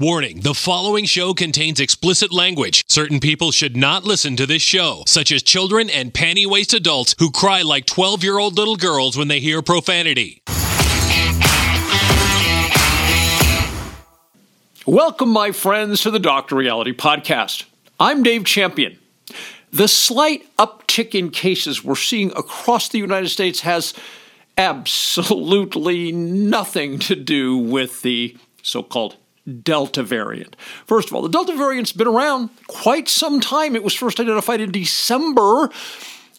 Warning the following show contains explicit language. Certain people should not listen to this show, such as children and panty waist adults who cry like 12 year old little girls when they hear profanity. Welcome, my friends, to the Doctor Reality Podcast. I'm Dave Champion. The slight uptick in cases we're seeing across the United States has absolutely nothing to do with the so called Delta variant. First of all, the Delta variant's been around quite some time. It was first identified in December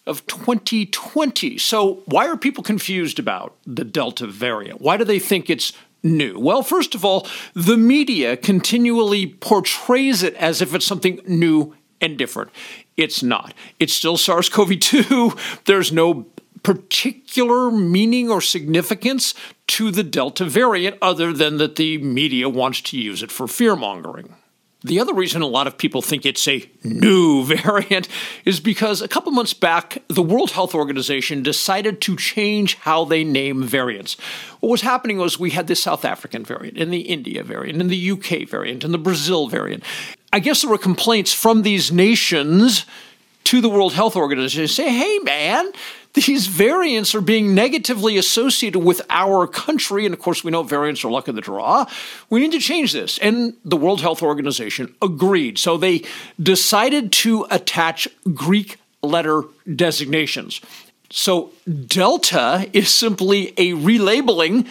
of 2020. So, why are people confused about the Delta variant? Why do they think it's new? Well, first of all, the media continually portrays it as if it's something new and different. It's not. It's still SARS CoV 2. There's no particular meaning or significance to the Delta variant other than that the media wants to use it for fear mongering. The other reason a lot of people think it's a new variant is because a couple months back, the World Health Organization decided to change how they name variants. What was happening was we had the South African variant, and the India variant, and the UK variant, and the Brazil variant. I guess there were complaints from these nations to the World Health Organization and say, hey, man, these variants are being negatively associated with our country. And of course, we know variants are luck of the draw. We need to change this. And the World Health Organization agreed. So they decided to attach Greek letter designations. So Delta is simply a relabeling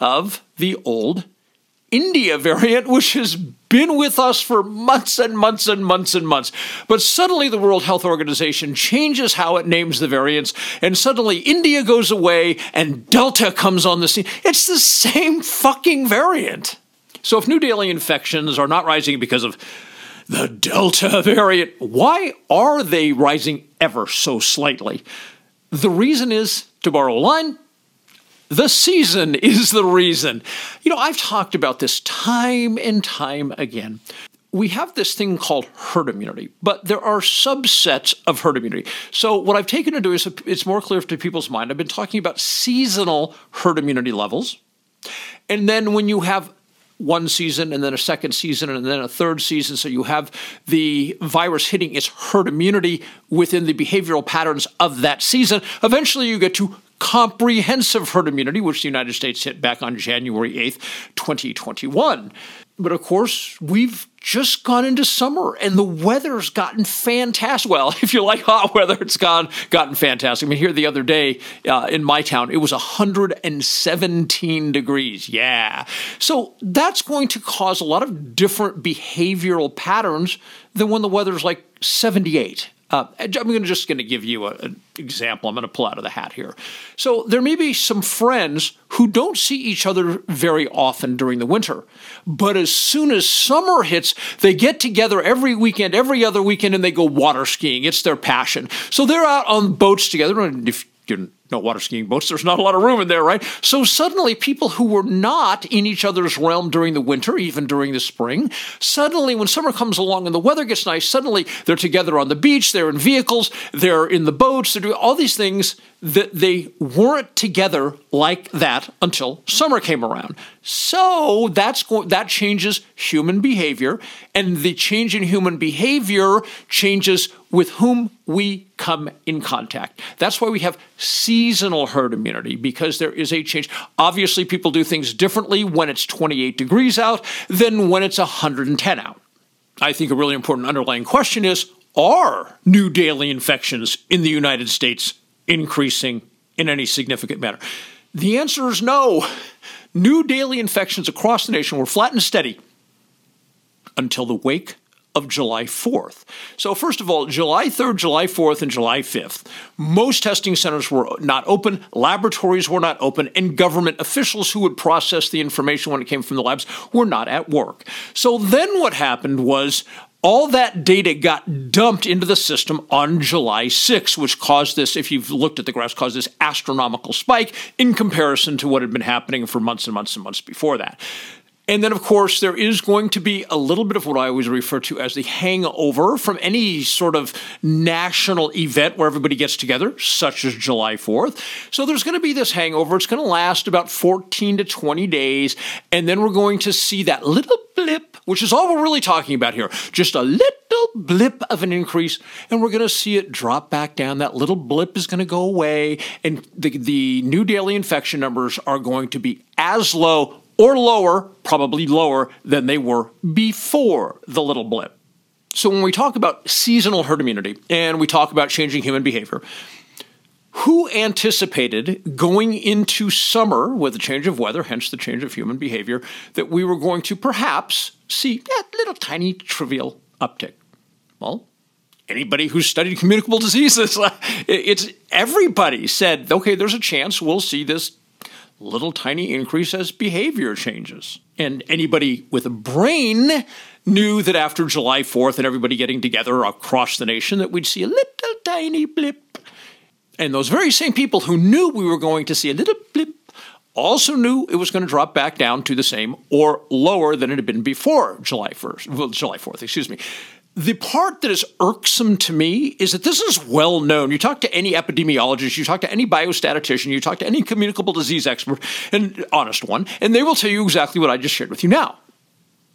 of the old India variant, which has been with us for months and months and months and months. But suddenly the World Health Organization changes how it names the variants, and suddenly India goes away and Delta comes on the scene. It's the same fucking variant. So if new daily infections are not rising because of the Delta variant, why are they rising ever so slightly? The reason is, to borrow a line, the season is the reason. You know, I've talked about this time and time again. We have this thing called herd immunity, but there are subsets of herd immunity. So, what I've taken to do is it's more clear to people's mind. I've been talking about seasonal herd immunity levels. And then when you have one season and then a second season and then a third season. So you have the virus hitting its herd immunity within the behavioral patterns of that season. Eventually, you get to comprehensive herd immunity, which the United States hit back on January 8th, 2021. But of course, we've just gone into summer and the weather's gotten fantastic. Well, if you like hot weather, it's gone gotten fantastic. I mean, here the other day uh, in my town, it was 117 degrees. Yeah. So that's going to cause a lot of different behavioral patterns than when the weather's like 78. Uh, I'm just going to give you an example. I'm going to pull out of the hat here. So there may be some friends who don't see each other very often during the winter, but as soon as summer hits, they get together every weekend, every other weekend, and they go water skiing. It's their passion. So they're out on boats together. And if you no water skiing boats. There's not a lot of room in there, right? So suddenly, people who were not in each other's realm during the winter, even during the spring, suddenly, when summer comes along and the weather gets nice, suddenly they're together on the beach, they're in vehicles, they're in the boats, they're doing all these things that they weren't together like that until summer came around. So that's that changes human behavior, and the change in human behavior changes with whom we come in contact. That's why we have seasonal herd immunity because there is a change. Obviously, people do things differently when it's 28 degrees out than when it's 110 out. I think a really important underlying question is are new daily infections in the United States increasing in any significant manner? The answer is no. New daily infections across the nation were flat and steady until the wake of July 4th. So, first of all, July 3rd, July 4th, and July 5th, most testing centers were not open, laboratories were not open, and government officials who would process the information when it came from the labs were not at work. So, then what happened was all that data got dumped into the system on July 6th, which caused this, if you've looked at the graphs, caused this astronomical spike in comparison to what had been happening for months and months and months before that. And then, of course, there is going to be a little bit of what I always refer to as the hangover from any sort of national event where everybody gets together, such as July 4th. So there's going to be this hangover. It's going to last about 14 to 20 days. And then we're going to see that little blip, which is all we're really talking about here. Just a little blip of an increase. And we're going to see it drop back down. That little blip is going to go away. And the, the new daily infection numbers are going to be as low or lower, probably lower than they were before the little blip. So when we talk about seasonal herd immunity and we talk about changing human behavior, who anticipated going into summer with the change of weather, hence the change of human behavior, that we were going to perhaps see that little tiny trivial uptick? Well, anybody who's studied communicable diseases, it's everybody said, okay, there's a chance we'll see this little tiny increase as behavior changes. And anybody with a brain knew that after July 4th and everybody getting together across the nation that we'd see a little tiny blip. And those very same people who knew we were going to see a little blip also knew it was going to drop back down to the same or lower than it had been before July 1st, well, July 4th, excuse me. The part that is irksome to me is that this is well known. You talk to any epidemiologist, you talk to any biostatistician, you talk to any communicable disease expert, an honest one, and they will tell you exactly what I just shared with you now.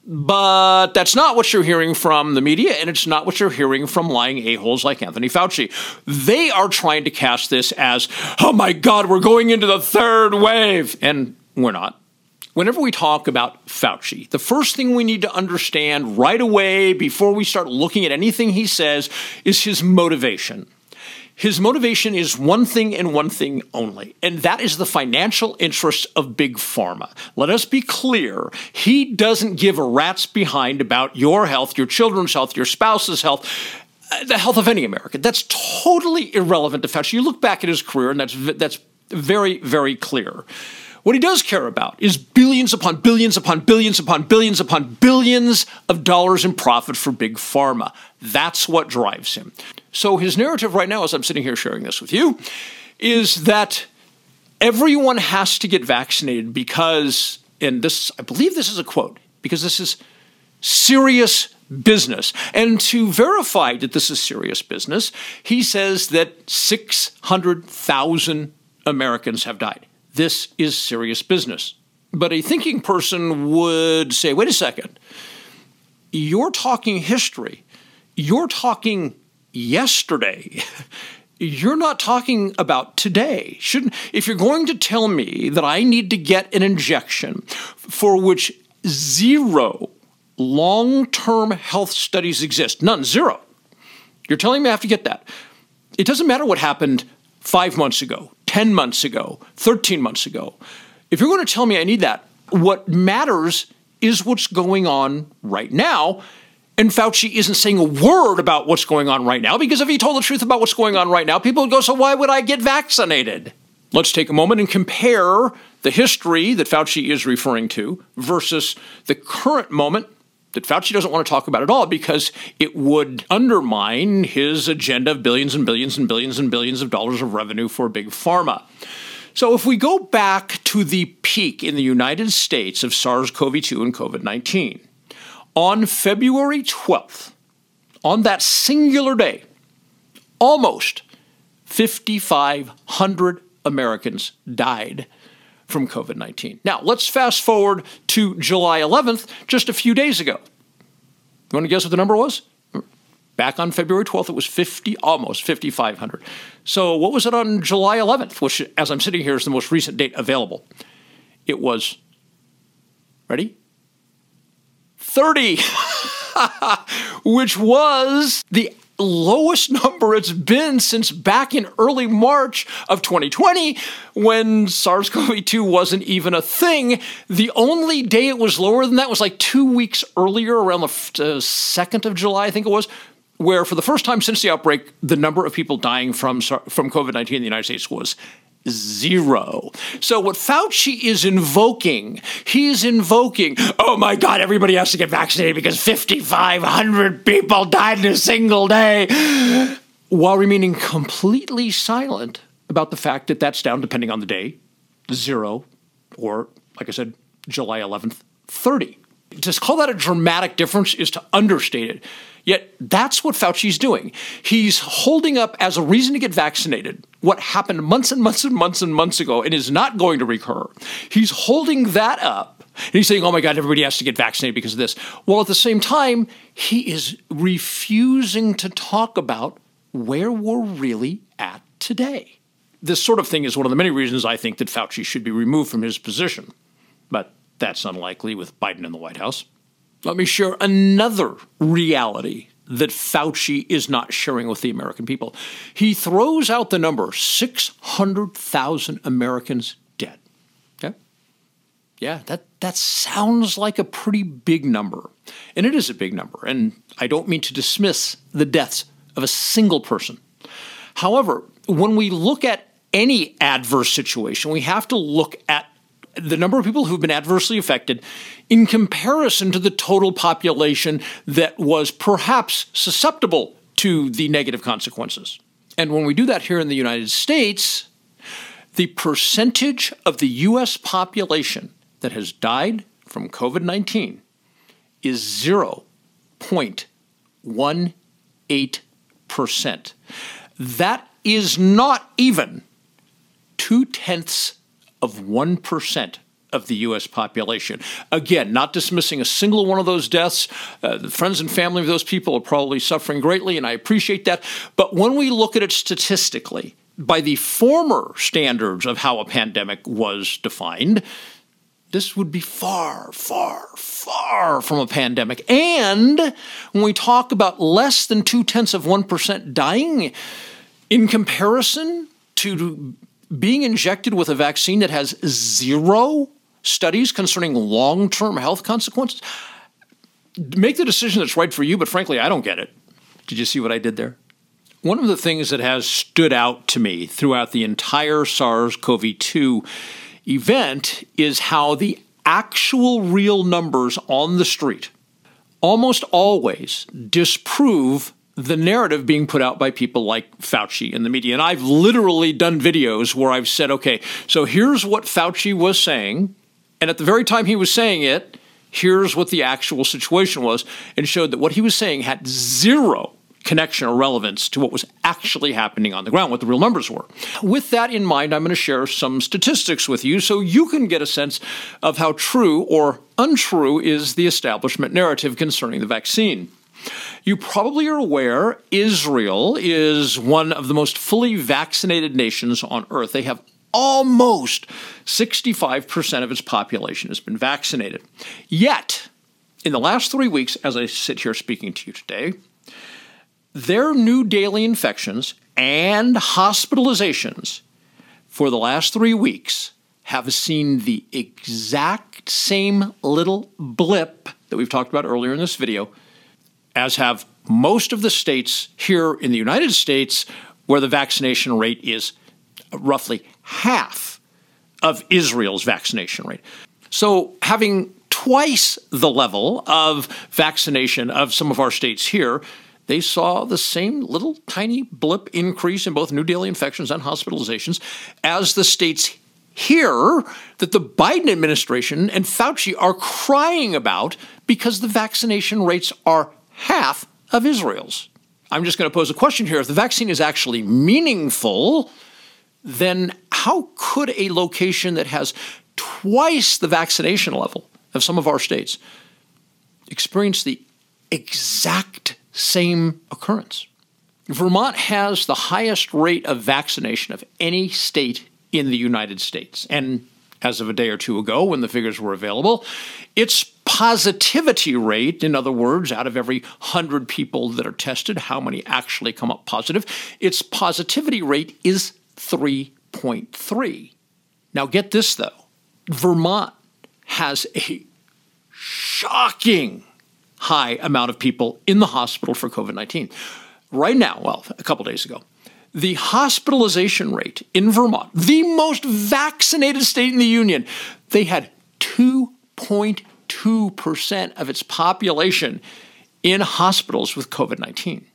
But that's not what you're hearing from the media, and it's not what you're hearing from lying a-holes like Anthony Fauci. They are trying to cast this as, oh my God, we're going into the third wave. And we're not. Whenever we talk about Fauci, the first thing we need to understand right away before we start looking at anything he says is his motivation. His motivation is one thing and one thing only, and that is the financial interests of Big Pharma. Let us be clear. He doesn't give a rat's behind about your health, your children's health, your spouse's health, uh, the health of any American. That's totally irrelevant to Fauci. You look back at his career, and that's, that's very, very clear. What he does care about is billions upon billions upon billions upon billions upon billions of dollars in profit for Big Pharma. That's what drives him. So his narrative right now, as I'm sitting here sharing this with you, is that everyone has to get vaccinated because, and this, I believe this is a quote, because this is serious business. And to verify that this is serious business, he says that 600,000 Americans have died. This is serious business. But a thinking person would say, wait a second, you're talking history. You're talking yesterday. You're not talking about today. Shouldn't if you're going to tell me that I need to get an injection for which zero long-term health studies exist, none, zero. You're telling me I have to get that. It doesn't matter what happened 5 months ago, 10 months ago, 13 months ago. If you're going to tell me I need that, what matters is what's going on right now. And Fauci isn't saying a word about what's going on right now because if he told the truth about what's going on right now, people would go, So why would I get vaccinated? Let's take a moment and compare the history that Fauci is referring to versus the current moment that Fauci doesn't want to talk about at all because it would undermine his agenda of billions and billions and billions and billions of dollars of revenue for big pharma. So, if we go back to the peak in the United States of SARS CoV 2 and COVID 19, on February 12th, on that singular day, almost 5,500 Americans died from COVID 19. Now, let's fast forward to July 11th, just a few days ago. You want to guess what the number was? Back on February 12th, it was 50, almost 5,500. So, what was it on July 11th, which, as I'm sitting here, is the most recent date available? It was, ready? 30, which was the lowest number it's been since back in early March of 2020 when SARS CoV 2 wasn't even a thing. The only day it was lower than that was like two weeks earlier, around the 2nd uh, of July, I think it was. Where, for the first time since the outbreak, the number of people dying from, from COVID 19 in the United States was zero. So what Fauci is invoking, he's invoking, oh my God, everybody has to get vaccinated because 5,500 people died in a single day, while remaining completely silent about the fact that that's down, depending on the day, zero, or like I said, July 11th, 30. To call that a dramatic difference is to understate it. Yet that's what Fauci's doing. He's holding up as a reason to get vaccinated what happened months and months and months and months ago and is not going to recur. He's holding that up. And he's saying, oh my God, everybody has to get vaccinated because of this. While at the same time, he is refusing to talk about where we're really at today. This sort of thing is one of the many reasons I think that Fauci should be removed from his position. But that's unlikely with Biden in the White House. Let me share another reality that Fauci is not sharing with the American people. He throws out the number 600,000 Americans dead. Okay? Yeah, that, that sounds like a pretty big number. And it is a big number. And I don't mean to dismiss the deaths of a single person. However, when we look at any adverse situation, we have to look at the number of people who've been adversely affected in comparison to the total population that was perhaps susceptible to the negative consequences. And when we do that here in the United States, the percentage of the US population that has died from COVID 19 is 0.18%. That is not even two tenths of 1% of the U.S. population. Again, not dismissing a single one of those deaths. Uh, the friends and family of those people are probably suffering greatly, and I appreciate that. But when we look at it statistically, by the former standards of how a pandemic was defined, this would be far, far, far from a pandemic. And when we talk about less than two tenths of 1% dying, in comparison to being injected with a vaccine that has zero studies concerning long term health consequences, make the decision that's right for you, but frankly, I don't get it. Did you see what I did there? One of the things that has stood out to me throughout the entire SARS CoV 2 event is how the actual real numbers on the street almost always disprove the narrative being put out by people like Fauci and the media. And I've literally done videos where I've said, okay, so here's what Fauci was saying. And at the very time he was saying it, here's what the actual situation was, and showed that what he was saying had zero connection or relevance to what was actually happening on the ground, what the real numbers were. With that in mind, I'm going to share some statistics with you so you can get a sense of how true or untrue is the establishment narrative concerning the vaccine. You probably are aware Israel is one of the most fully vaccinated nations on earth. They have almost 65% of its population has been vaccinated. Yet, in the last three weeks, as I sit here speaking to you today, their new daily infections and hospitalizations for the last three weeks have seen the exact same little blip that we've talked about earlier in this video as have most of the states here in the United States, where the vaccination rate is roughly half of Israel's vaccination rate. So, having twice the level of vaccination of some of our states here, they saw the same little tiny blip increase in both new daily infections and hospitalizations as the states here that the Biden administration and Fauci are crying about because the vaccination rates are half of Israel's. I'm just going to pose a question here. If the vaccine is actually meaningful, then how could a location that has twice the vaccination level of some of our states experience the exact same occurrence? Vermont has the highest rate of vaccination of any state in the United States. And as of a day or two ago, when the figures were available, its positivity rate, in other words, out of every 100 people that are tested, how many actually come up positive, its positivity rate is 3.3. Now, get this though Vermont has a shocking high amount of people in the hospital for COVID 19. Right now, well, a couple days ago, the hospitalization rate in Vermont, the most vaccinated state in the union, they had 2.2% of its population in hospitals with COVID 19.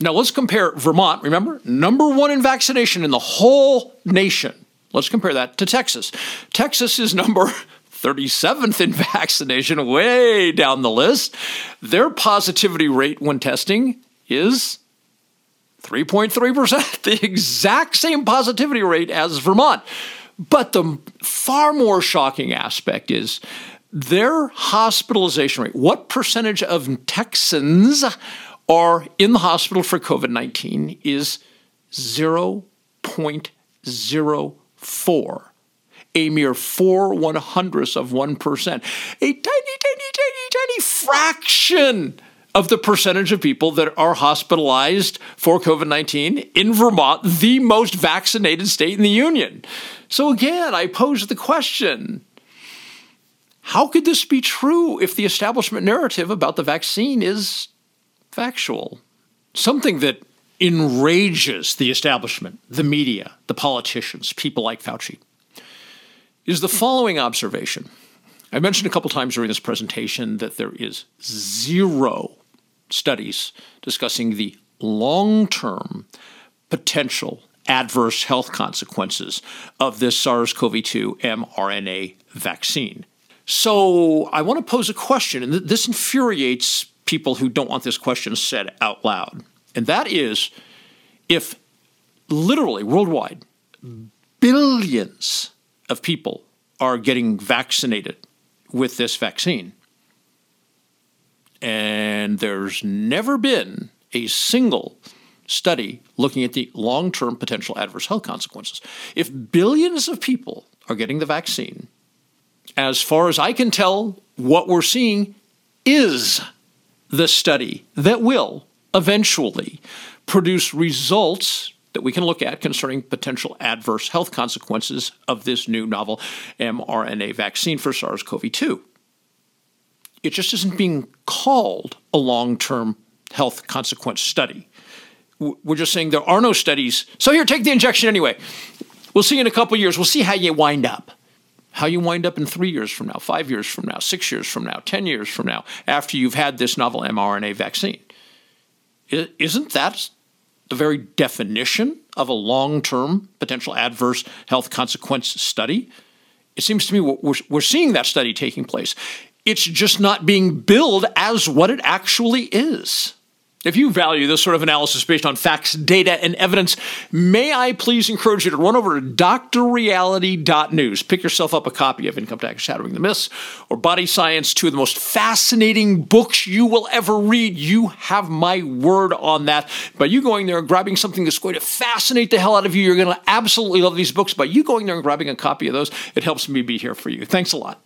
Now let's compare Vermont, remember, number one in vaccination in the whole nation. Let's compare that to Texas. Texas is number 37th in vaccination, way down the list. Their positivity rate when testing is 3.3%, the exact same positivity rate as Vermont. But the far more shocking aspect is their hospitalization rate. What percentage of Texans are in the hospital for COVID 19 is 0.04 a mere four one hundredths of 1%, a tiny, tiny, tiny, tiny fraction of the percentage of people that are hospitalized for COVID 19 in Vermont, the most vaccinated state in the union. So, again, I pose the question how could this be true if the establishment narrative about the vaccine is factual? Something that enrages the establishment, the media, the politicians, people like Fauci, is the following observation. I mentioned a couple times during this presentation that there is zero studies discussing the long term potential adverse health consequences of this SARS CoV 2 mRNA vaccine. So I want to pose a question, and this infuriates people who don't want this question said out loud. And that is if literally worldwide billions of people are getting vaccinated with this vaccine, and there's never been a single study looking at the long term potential adverse health consequences. If billions of people are getting the vaccine, as far as I can tell, what we're seeing is the study that will eventually produce results that we can look at concerning potential adverse health consequences of this new novel mRNA vaccine for SARS CoV 2. It just isn't being called a long term health consequence study. We're just saying there are no studies. So here, take the injection anyway. We'll see in a couple years. We'll see how you wind up how you wind up in three years from now, five years from now, six years from now, 10 years from now, after you've had this novel mRNA vaccine. Isn't that the very definition of a long term potential adverse health consequence study? It seems to me we're, we're seeing that study taking place. It's just not being billed as what it actually is. If you value this sort of analysis based on facts, data, and evidence, may I please encourage you to run over to drreality.news. Pick yourself up a copy of Income Tax Shattering the Myths or Body Science, two of the most fascinating books you will ever read. You have my word on that. By you going there and grabbing something that's going to fascinate the hell out of you, you're going to absolutely love these books. By you going there and grabbing a copy of those, it helps me be here for you. Thanks a lot.